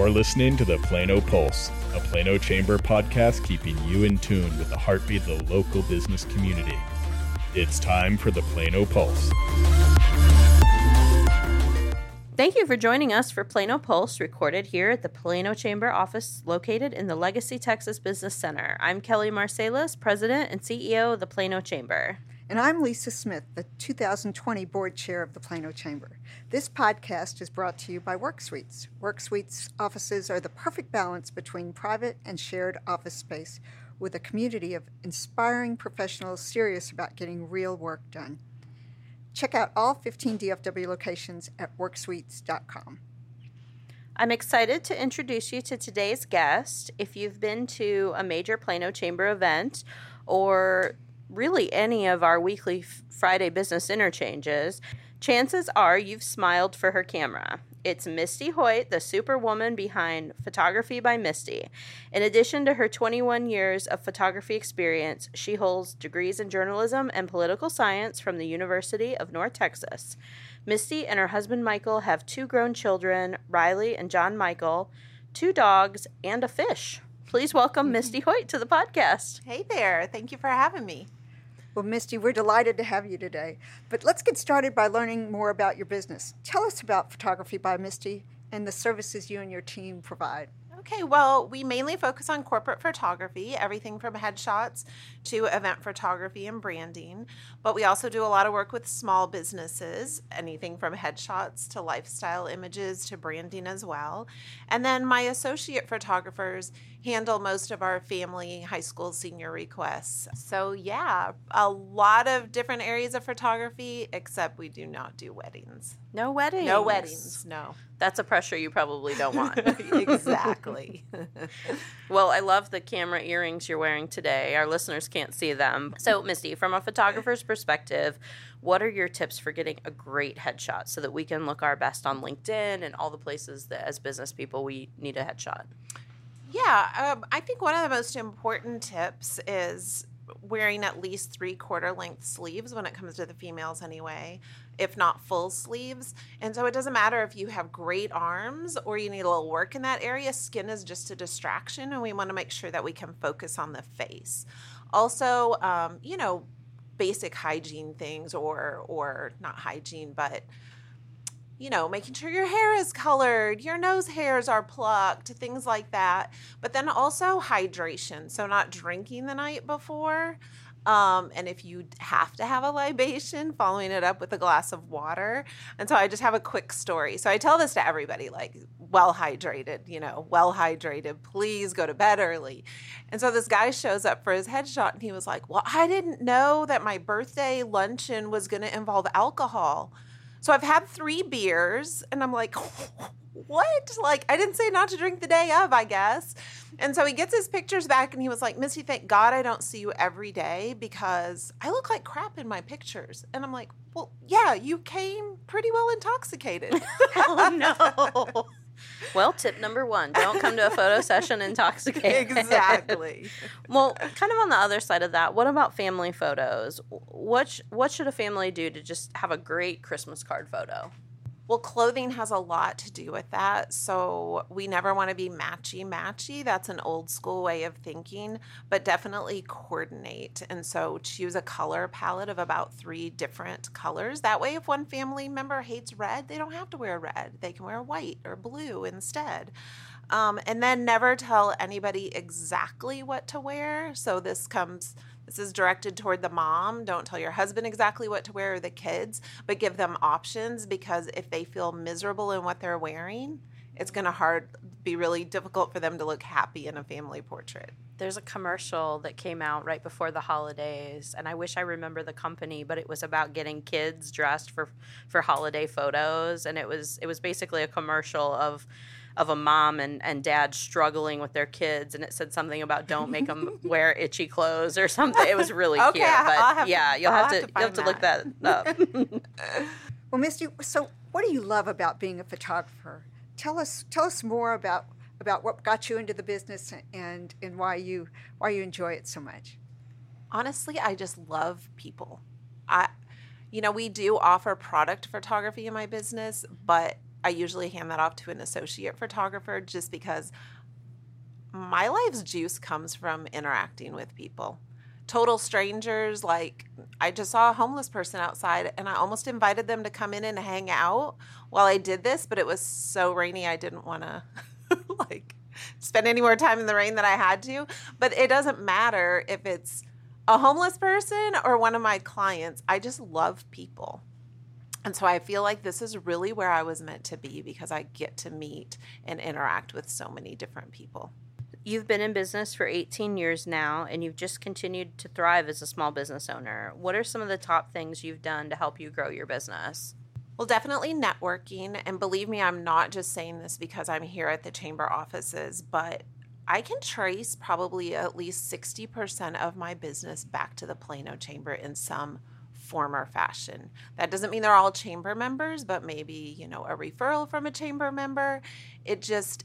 You're listening to the Plano Pulse, a Plano Chamber podcast keeping you in tune with the heartbeat of the local business community. It's time for the Plano Pulse. Thank you for joining us for Plano Pulse, recorded here at the Plano Chamber office located in the Legacy Texas Business Center. I'm Kelly Marsalis, President and CEO of the Plano Chamber. And I'm Lisa Smith, the 2020 Board Chair of the Plano Chamber. This podcast is brought to you by WorkSuites. WorkSuites offices are the perfect balance between private and shared office space with a community of inspiring professionals serious about getting real work done. Check out all 15 DFW locations at worksuites.com. I'm excited to introduce you to today's guest. If you've been to a major Plano Chamber event or really any of our weekly Friday business interchanges, chances are you've smiled for her camera. It's Misty Hoyt, the superwoman behind Photography by Misty. In addition to her 21 years of photography experience, she holds degrees in journalism and political science from the University of North Texas. Misty and her husband Michael have two grown children, Riley and John Michael, two dogs, and a fish. Please welcome Misty Hoyt to the podcast. Hey there. Thank you for having me. Well, Misty, we're delighted to have you today. But let's get started by learning more about your business. Tell us about Photography by Misty and the services you and your team provide. Okay, well, we mainly focus on corporate photography, everything from headshots to event photography and branding. But we also do a lot of work with small businesses, anything from headshots to lifestyle images to branding as well. And then my associate photographers handle most of our family high school senior requests. So, yeah, a lot of different areas of photography, except we do not do weddings. No weddings. No weddings, no. That's a pressure you probably don't want. exactly. well, I love the camera earrings you're wearing today. Our listeners can't see them. So, Misty, from a photographer's perspective, what are your tips for getting a great headshot so that we can look our best on LinkedIn and all the places that, as business people, we need a headshot? Yeah, um, I think one of the most important tips is wearing at least three quarter length sleeves when it comes to the females, anyway, if not full sleeves. And so it doesn't matter if you have great arms or you need a little work in that area, skin is just a distraction, and we want to make sure that we can focus on the face. Also, um, you know, basic hygiene things or or not hygiene, but you know, making sure your hair is colored, your nose hairs are plucked, things like that. But then also hydration. So, not drinking the night before. Um, and if you have to have a libation, following it up with a glass of water. And so I just have a quick story. So I tell this to everybody like, well hydrated, you know, well hydrated, please go to bed early. And so this guy shows up for his headshot and he was like, well, I didn't know that my birthday luncheon was going to involve alcohol. So I've had three beers and I'm like, what? Like, I didn't say not to drink the day of, I guess. And so he gets his pictures back and he was like, Missy, thank God I don't see you every day because I look like crap in my pictures. And I'm like, well, yeah, you came pretty well intoxicated. oh, no. Well, tip number one don't come to a photo session intoxicated. Exactly. well, kind of on the other side of that, what about family photos? What, sh- what should a family do to just have a great Christmas card photo? Well, clothing has a lot to do with that. So we never want to be matchy matchy. That's an old school way of thinking, but definitely coordinate. And so choose a color palette of about three different colors. That way, if one family member hates red, they don't have to wear red. They can wear white or blue instead. Um, and then never tell anybody exactly what to wear. So this comes this is directed toward the mom. Don't tell your husband exactly what to wear or the kids, but give them options because if they feel miserable in what they're wearing, it's going to hard be really difficult for them to look happy in a family portrait. There's a commercial that came out right before the holidays, and I wish I remember the company, but it was about getting kids dressed for for holiday photos, and it was it was basically a commercial of of a mom and, and dad struggling with their kids, and it said something about don't make them wear itchy clothes or something. It was really okay, cute. But yeah, you'll have, have, to, you'll have to look that up. well, Misty, so what do you love about being a photographer? Tell us tell us more about about what got you into the business and and why you why you enjoy it so much. Honestly, I just love people. I you know, we do offer product photography in my business, but I usually hand that off to an associate photographer just because my life's juice comes from interacting with people. Total strangers, like I just saw a homeless person outside and I almost invited them to come in and hang out while I did this, but it was so rainy I didn't want to like spend any more time in the rain than I had to. But it doesn't matter if it's a homeless person or one of my clients. I just love people. And so I feel like this is really where I was meant to be because I get to meet and interact with so many different people. You've been in business for 18 years now and you've just continued to thrive as a small business owner. What are some of the top things you've done to help you grow your business? Well, definitely networking. And believe me, I'm not just saying this because I'm here at the chamber offices, but I can trace probably at least 60% of my business back to the Plano Chamber in some form or fashion. That doesn't mean they're all chamber members, but maybe, you know, a referral from a chamber member. It just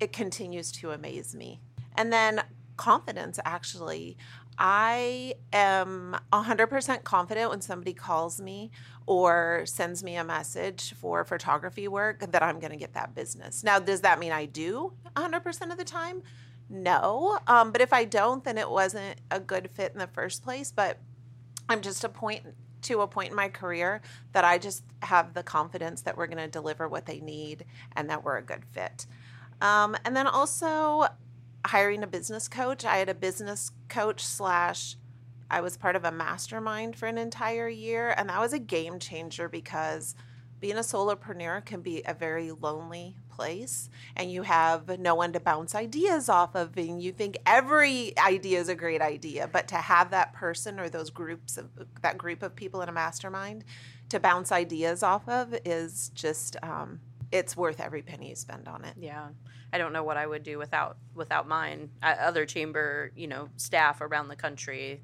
it continues to amaze me. And then confidence actually. I am 100% confident when somebody calls me or sends me a message for photography work that I'm going to get that business. Now, does that mean I do 100% of the time? No. Um, but if I don't, then it wasn't a good fit in the first place. But I'm just a point to a point in my career that I just have the confidence that we're going to deliver what they need and that we're a good fit. Um, and then also hiring a business coach. I had a business coach slash I was part of a mastermind for an entire year, and that was a game changer because being a solopreneur can be a very lonely place and you have no one to bounce ideas off of and you think every idea is a great idea but to have that person or those groups of that group of people in a mastermind to bounce ideas off of is just um, it's worth every penny you spend on it Yeah. I don't know what I would do without without mine. Other chamber, you know, staff around the country,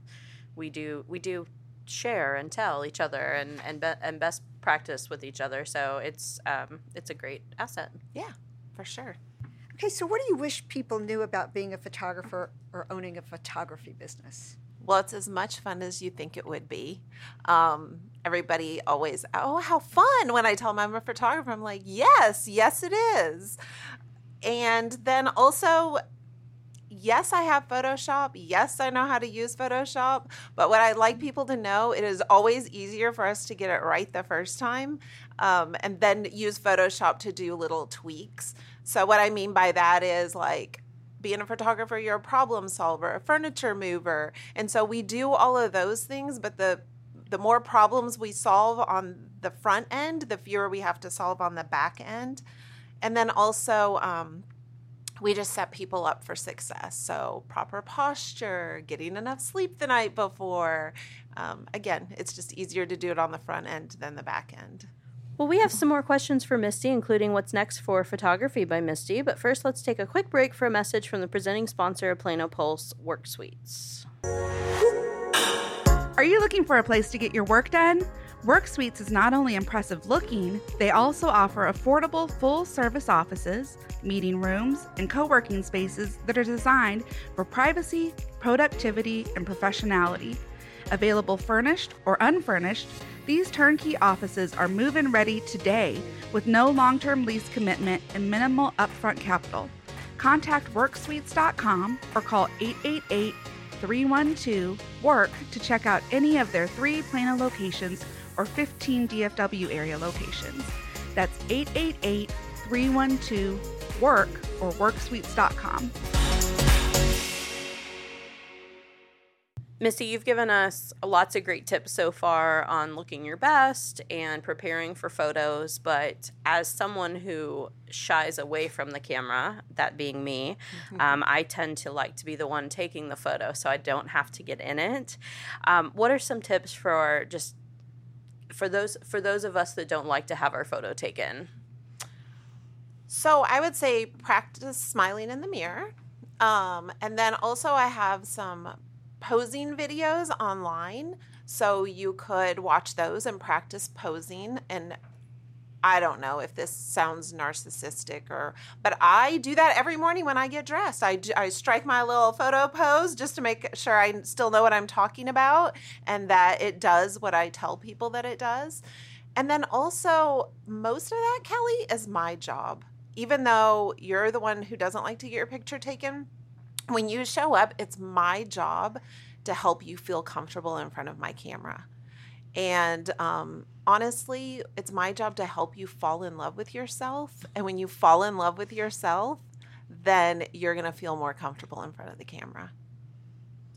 we do we do share and tell each other and and be, and best practice with each other. So it's um, it's a great asset. yeah for sure Okay, so what do you wish people knew about being a photographer or owning a photography business? Well, it's as much fun as you think it would be. Um, everybody always, oh, how fun when I tell them I'm a photographer. I'm like, yes, yes, it is. And then also, yes, I have Photoshop. Yes, I know how to use Photoshop. But what I'd like people to know, it is always easier for us to get it right the first time um, and then use Photoshop to do little tweaks. So, what I mean by that is like, being a photographer, you're a problem solver, a furniture mover. And so we do all of those things, but the the more problems we solve on the front end, the fewer we have to solve on the back end. And then also, um, we just set people up for success. So, proper posture, getting enough sleep the night before. Um, again, it's just easier to do it on the front end than the back end. Well, we have some more questions for Misty, including what's next for photography by Misty. But first, let's take a quick break for a message from the presenting sponsor of Plano Pulse, Work Suites. Are you looking for a place to get your work done? Work Suites is not only impressive looking, they also offer affordable full service offices, meeting rooms, and co working spaces that are designed for privacy, productivity, and professionality. Available furnished or unfurnished, these turnkey offices are move in ready today with no long term lease commitment and minimal upfront capital. Contact WorkSuites.com or call 888 312 WORK to check out any of their three Plano locations or 15 DFW area locations. That's 888 312 WORK or WorkSuites.com. Misty, you've given us lots of great tips so far on looking your best and preparing for photos. But as someone who shies away from the camera, that being me, um, I tend to like to be the one taking the photo so I don't have to get in it. Um, what are some tips for just for those for those of us that don't like to have our photo taken? So I would say practice smiling in the mirror. Um, and then also, I have some posing videos online. So you could watch those and practice posing. And I don't know if this sounds narcissistic or, but I do that every morning when I get dressed. I I strike my little photo pose just to make sure I still know what I'm talking about and that it does what I tell people that it does. And then also, most of that, Kelly, is my job. Even though you're the one who doesn't like to get your picture taken, when you show up, it's my job to help you feel comfortable in front of my camera. And um, honestly, it's my job to help you fall in love with yourself. And when you fall in love with yourself, then you're going to feel more comfortable in front of the camera.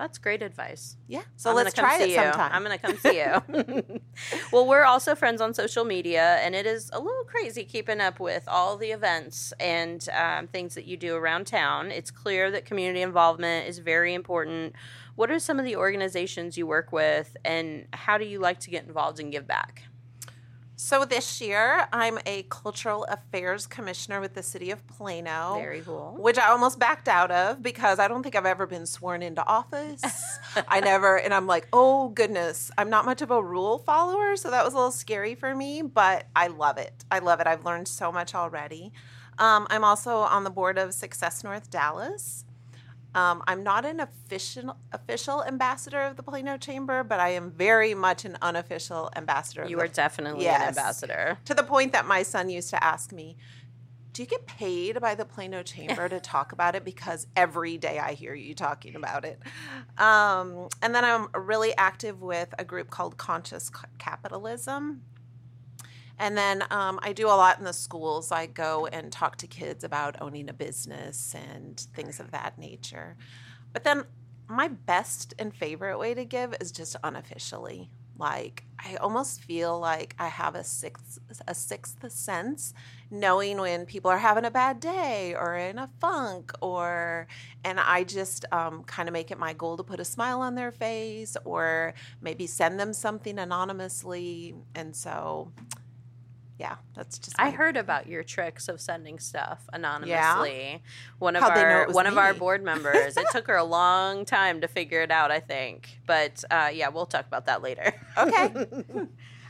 That's great advice. Yeah. So I'm let's try it you. sometime. I'm going to come see you. well, we're also friends on social media, and it is a little crazy keeping up with all the events and um, things that you do around town. It's clear that community involvement is very important. What are some of the organizations you work with, and how do you like to get involved and give back? So this year, I'm a cultural affairs commissioner with the city of Plano. Very cool. Which I almost backed out of because I don't think I've ever been sworn into office. I never, and I'm like, oh goodness, I'm not much of a rule follower, so that was a little scary for me, but I love it. I love it. I've learned so much already. Um, I'm also on the board of Success North Dallas. Um, I'm not an official official ambassador of the Plano Chamber, but I am very much an unofficial ambassador. You are the, definitely an ambassador. to the point that my son used to ask me, "Do you get paid by the Plano Chamber to talk about it?" Because every day I hear you talking about it. Um, and then I'm really active with a group called Conscious C- Capitalism. And then um, I do a lot in the schools. I go and talk to kids about owning a business and things of that nature. But then my best and favorite way to give is just unofficially. Like I almost feel like I have a sixth a sixth sense, knowing when people are having a bad day or in a funk, or and I just um, kind of make it my goal to put a smile on their face, or maybe send them something anonymously. And so, yeah, that's just. I my- heard about your tricks of sending stuff anonymously. Yeah. One of How'd our it was one of our board members. it took her a long time to figure it out, I think. But uh, yeah, we'll talk about that later. Okay.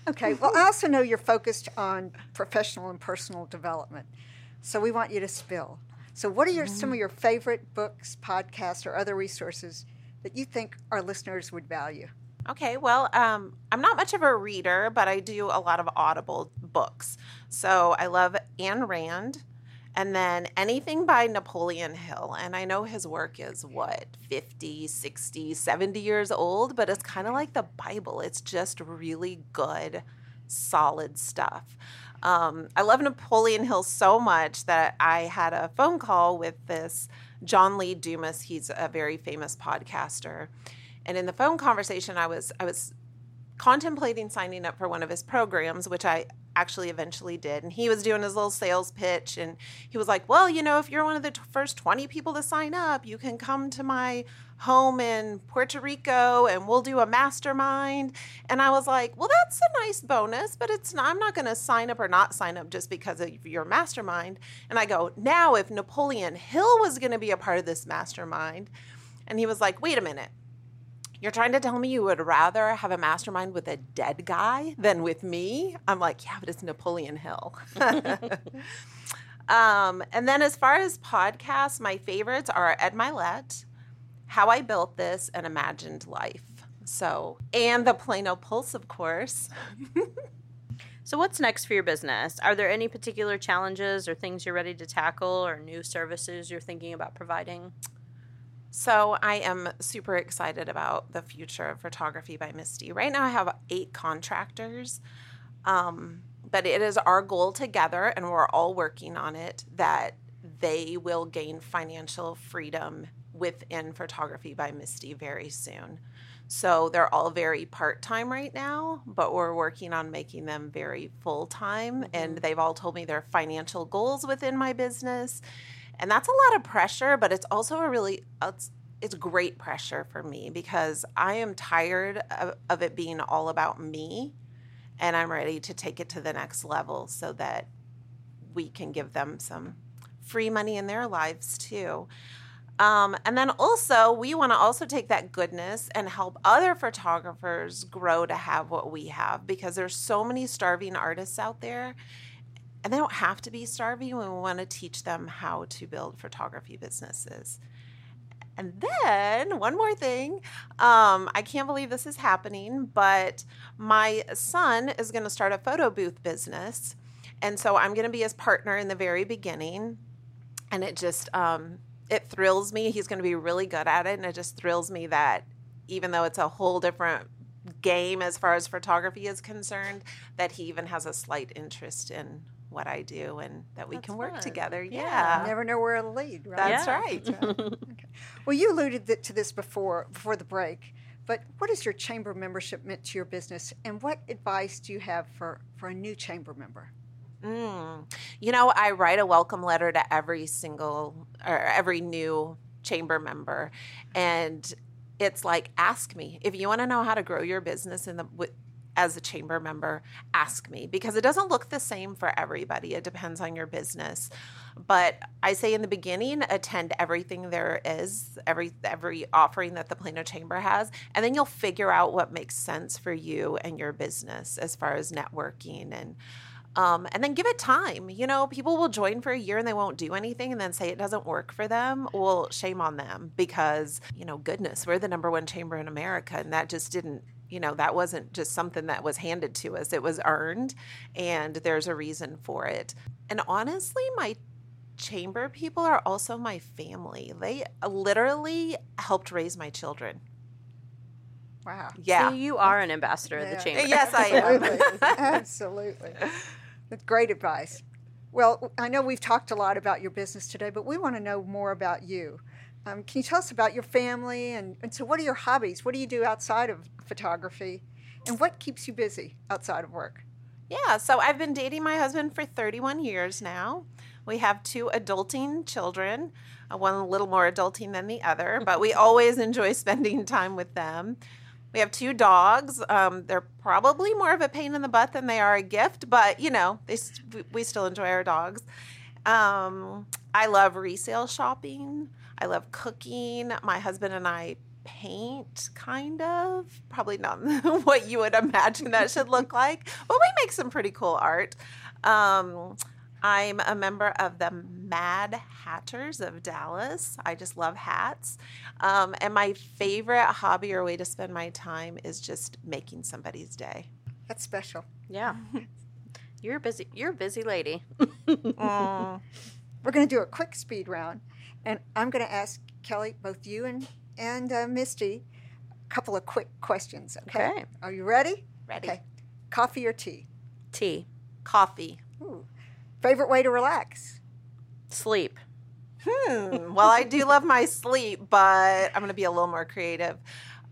Okay, well, I also know you're focused on professional and personal development. So we want you to spill. So, what are your, some of your favorite books, podcasts, or other resources that you think our listeners would value? Okay, well, um, I'm not much of a reader, but I do a lot of audible books. So I love Ayn Rand and then anything by Napoleon Hill. And I know his work is what, 50, 60, 70 years old, but it's kind of like the Bible. It's just really good, solid stuff. Um, I love Napoleon Hill so much that I had a phone call with this John Lee Dumas. He's a very famous podcaster. And in the phone conversation, I was I was contemplating signing up for one of his programs, which I actually eventually did. And he was doing his little sales pitch, and he was like, "Well, you know, if you're one of the t- first 20 people to sign up, you can come to my home in Puerto Rico, and we'll do a mastermind." And I was like, "Well, that's a nice bonus, but it's not, I'm not going to sign up or not sign up just because of your mastermind." And I go, "Now, if Napoleon Hill was going to be a part of this mastermind," and he was like, "Wait a minute." You're trying to tell me you would rather have a mastermind with a dead guy than with me? I'm like, yeah, but it's Napoleon Hill. um, and then as far as podcasts, my favorites are Ed Mylett, How I Built This, and Imagined Life. So, and the Plano Pulse, of course. So, what's next for your business? Are there any particular challenges or things you're ready to tackle or new services you're thinking about providing? So I am super excited about the future of photography by Misty. Right now, I have eight contractors, um, but it is our goal together, and we're all working on it, that they will gain financial freedom within photography by Misty very soon. So they're all very part time right now, but we're working on making them very full time. And they've all told me their financial goals within my business and that's a lot of pressure but it's also a really it's, it's great pressure for me because i am tired of, of it being all about me and i'm ready to take it to the next level so that we can give them some free money in their lives too. Um, and then also we want to also take that goodness and help other photographers grow to have what we have because there's so many starving artists out there and they don't have to be starving we want to teach them how to build photography businesses And then one more thing. Um, I can't believe this is happening, but my son is going to start a photo booth business. And so I'm going to be his partner in the very beginning. And it just, um, it thrills me. He's going to be really good at it. And it just thrills me that even though it's a whole different game as far as photography is concerned, that he even has a slight interest in what I do and that we That's can work fun. together. Yeah. Yeah. Never know where it'll lead, right? That's Yeah. right. That's right. Okay. Well, you alluded to this before before the break, but what has your chamber membership meant to your business, and what advice do you have for for a new chamber member? Mm. You know, I write a welcome letter to every single or every new chamber member, and it's like, ask me if you want to know how to grow your business in the with, as a chamber member. Ask me because it doesn't look the same for everybody. It depends on your business. But I say in the beginning, attend everything there is, every every offering that the Plano Chamber has, and then you'll figure out what makes sense for you and your business as far as networking and um, and then give it time. You know, people will join for a year and they won't do anything and then say it doesn't work for them. Well, shame on them because, you know, goodness, we're the number one chamber in America and that just didn't, you know, that wasn't just something that was handed to us. It was earned and there's a reason for it. And honestly, my chamber people are also my family. They literally helped raise my children. Wow. Yeah. See, you are an ambassador of the chamber. Yes, I am. Absolutely. Absolutely. That's great advice. Well, I know we've talked a lot about your business today, but we want to know more about you. Um, can you tell us about your family? And, and so, what are your hobbies? What do you do outside of photography? And what keeps you busy outside of work? Yeah, so I've been dating my husband for 31 years now. We have two adulting children, uh, one a little more adulting than the other, but we always enjoy spending time with them. We have two dogs. Um, they're probably more of a pain in the butt than they are a gift, but you know, they, we- we still enjoy our dogs. Um, I love resale shopping. I love cooking. My husband and I paint, kind of. Probably not what you would imagine that should look like, but we make some pretty cool art. Um, I'm a member of the Mad Hatters of Dallas. I just love hats. Um, and my favorite hobby or way to spend my time is just making somebody's day. That's special. Yeah. You're busy. You're a busy lady. Mm. We're going to do a quick speed round, and I'm going to ask Kelly, both you and and uh, Misty, a couple of quick questions. Okay. Okay. Are you ready? Ready? Okay. Coffee or tea? Tea. Coffee. Ooh. Favorite way to relax? Sleep. Hmm. Well, I do love my sleep, but I'm going to be a little more creative.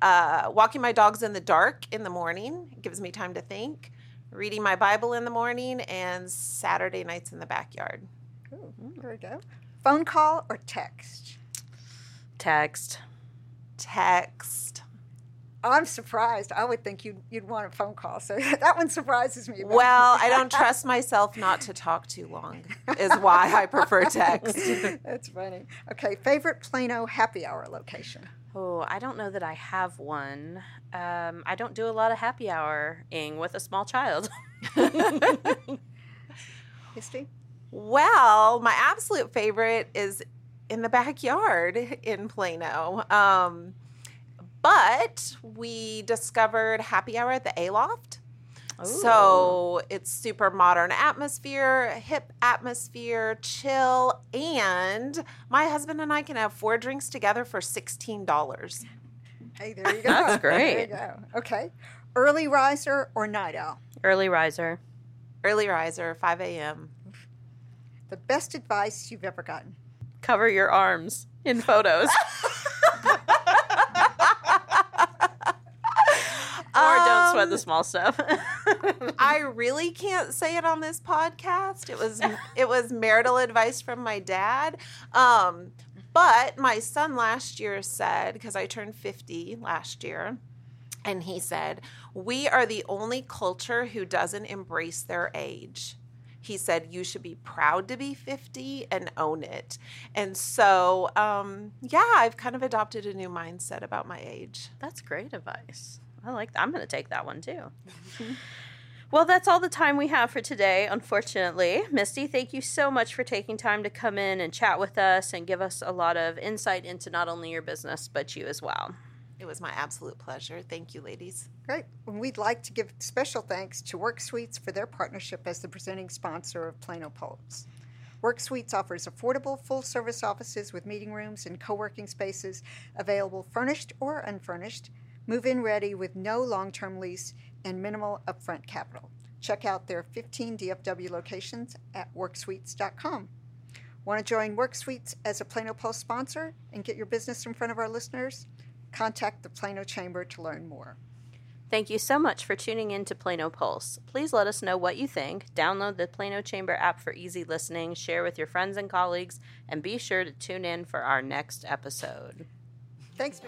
Uh, walking my dogs in the dark in the morning gives me time to think. Reading my Bible in the morning and Saturday nights in the backyard. Ooh, there we go. Phone call or text? Text. Text. I'm surprised. I would think you'd, you'd want a phone call. So that one surprises me. Well, I don't trust myself not to talk too long, is why I prefer text. That's funny. Okay, favorite Plano happy hour location? Oh, I don't know that I have one. Um, I don't do a lot of happy houring with a small child. Misty? Well, my absolute favorite is in the backyard in Plano. Um, but we discovered happy hour at the Aloft. So it's super modern atmosphere, hip atmosphere, chill, and my husband and I can have four drinks together for sixteen dollars. Hey, there you go. That's There you great. go. Okay. Early riser or night owl? early riser. Early riser, five a.m. The best advice you've ever gotten? Cover your arms in photos. or don't sweat the Um, small stuff. I really can't say it on this podcast. It was it was marital advice from my dad. Um, but my son last year said because I turned 50 last year and he said, "We are the only culture who doesn't embrace their age." He said, "You should be proud to be 50 and own it." And so, um, yeah, I've kind of adopted a new mindset about my age. That's great advice. I like that. I'm going to take that one too. Well, that's all the time we have for today, unfortunately. Misty, thank you so much for taking time to come in and chat with us and give us a lot of insight into not only your business, but you as well. It was my absolute pleasure. Thank you, ladies. Great. And we'd like to give special thanks to Work Suites for their partnership as the presenting sponsor of Plano Pulse. Work Suites offers affordable full service offices with meeting rooms and co working spaces available furnished or unfurnished, move in ready with no long term lease, and minimal upfront capital. Check out their 15 DFW locations at worksuites.com. Want to join Work Suites as a Plano Pulse sponsor and get your business in front of our listeners? Contact the Plano Chamber to learn more. Thank you so much for tuning in to Plano Pulse. Please let us know what you think. Download the Plano Chamber app for easy listening, share with your friends and colleagues, and be sure to tune in for our next episode. Thanks.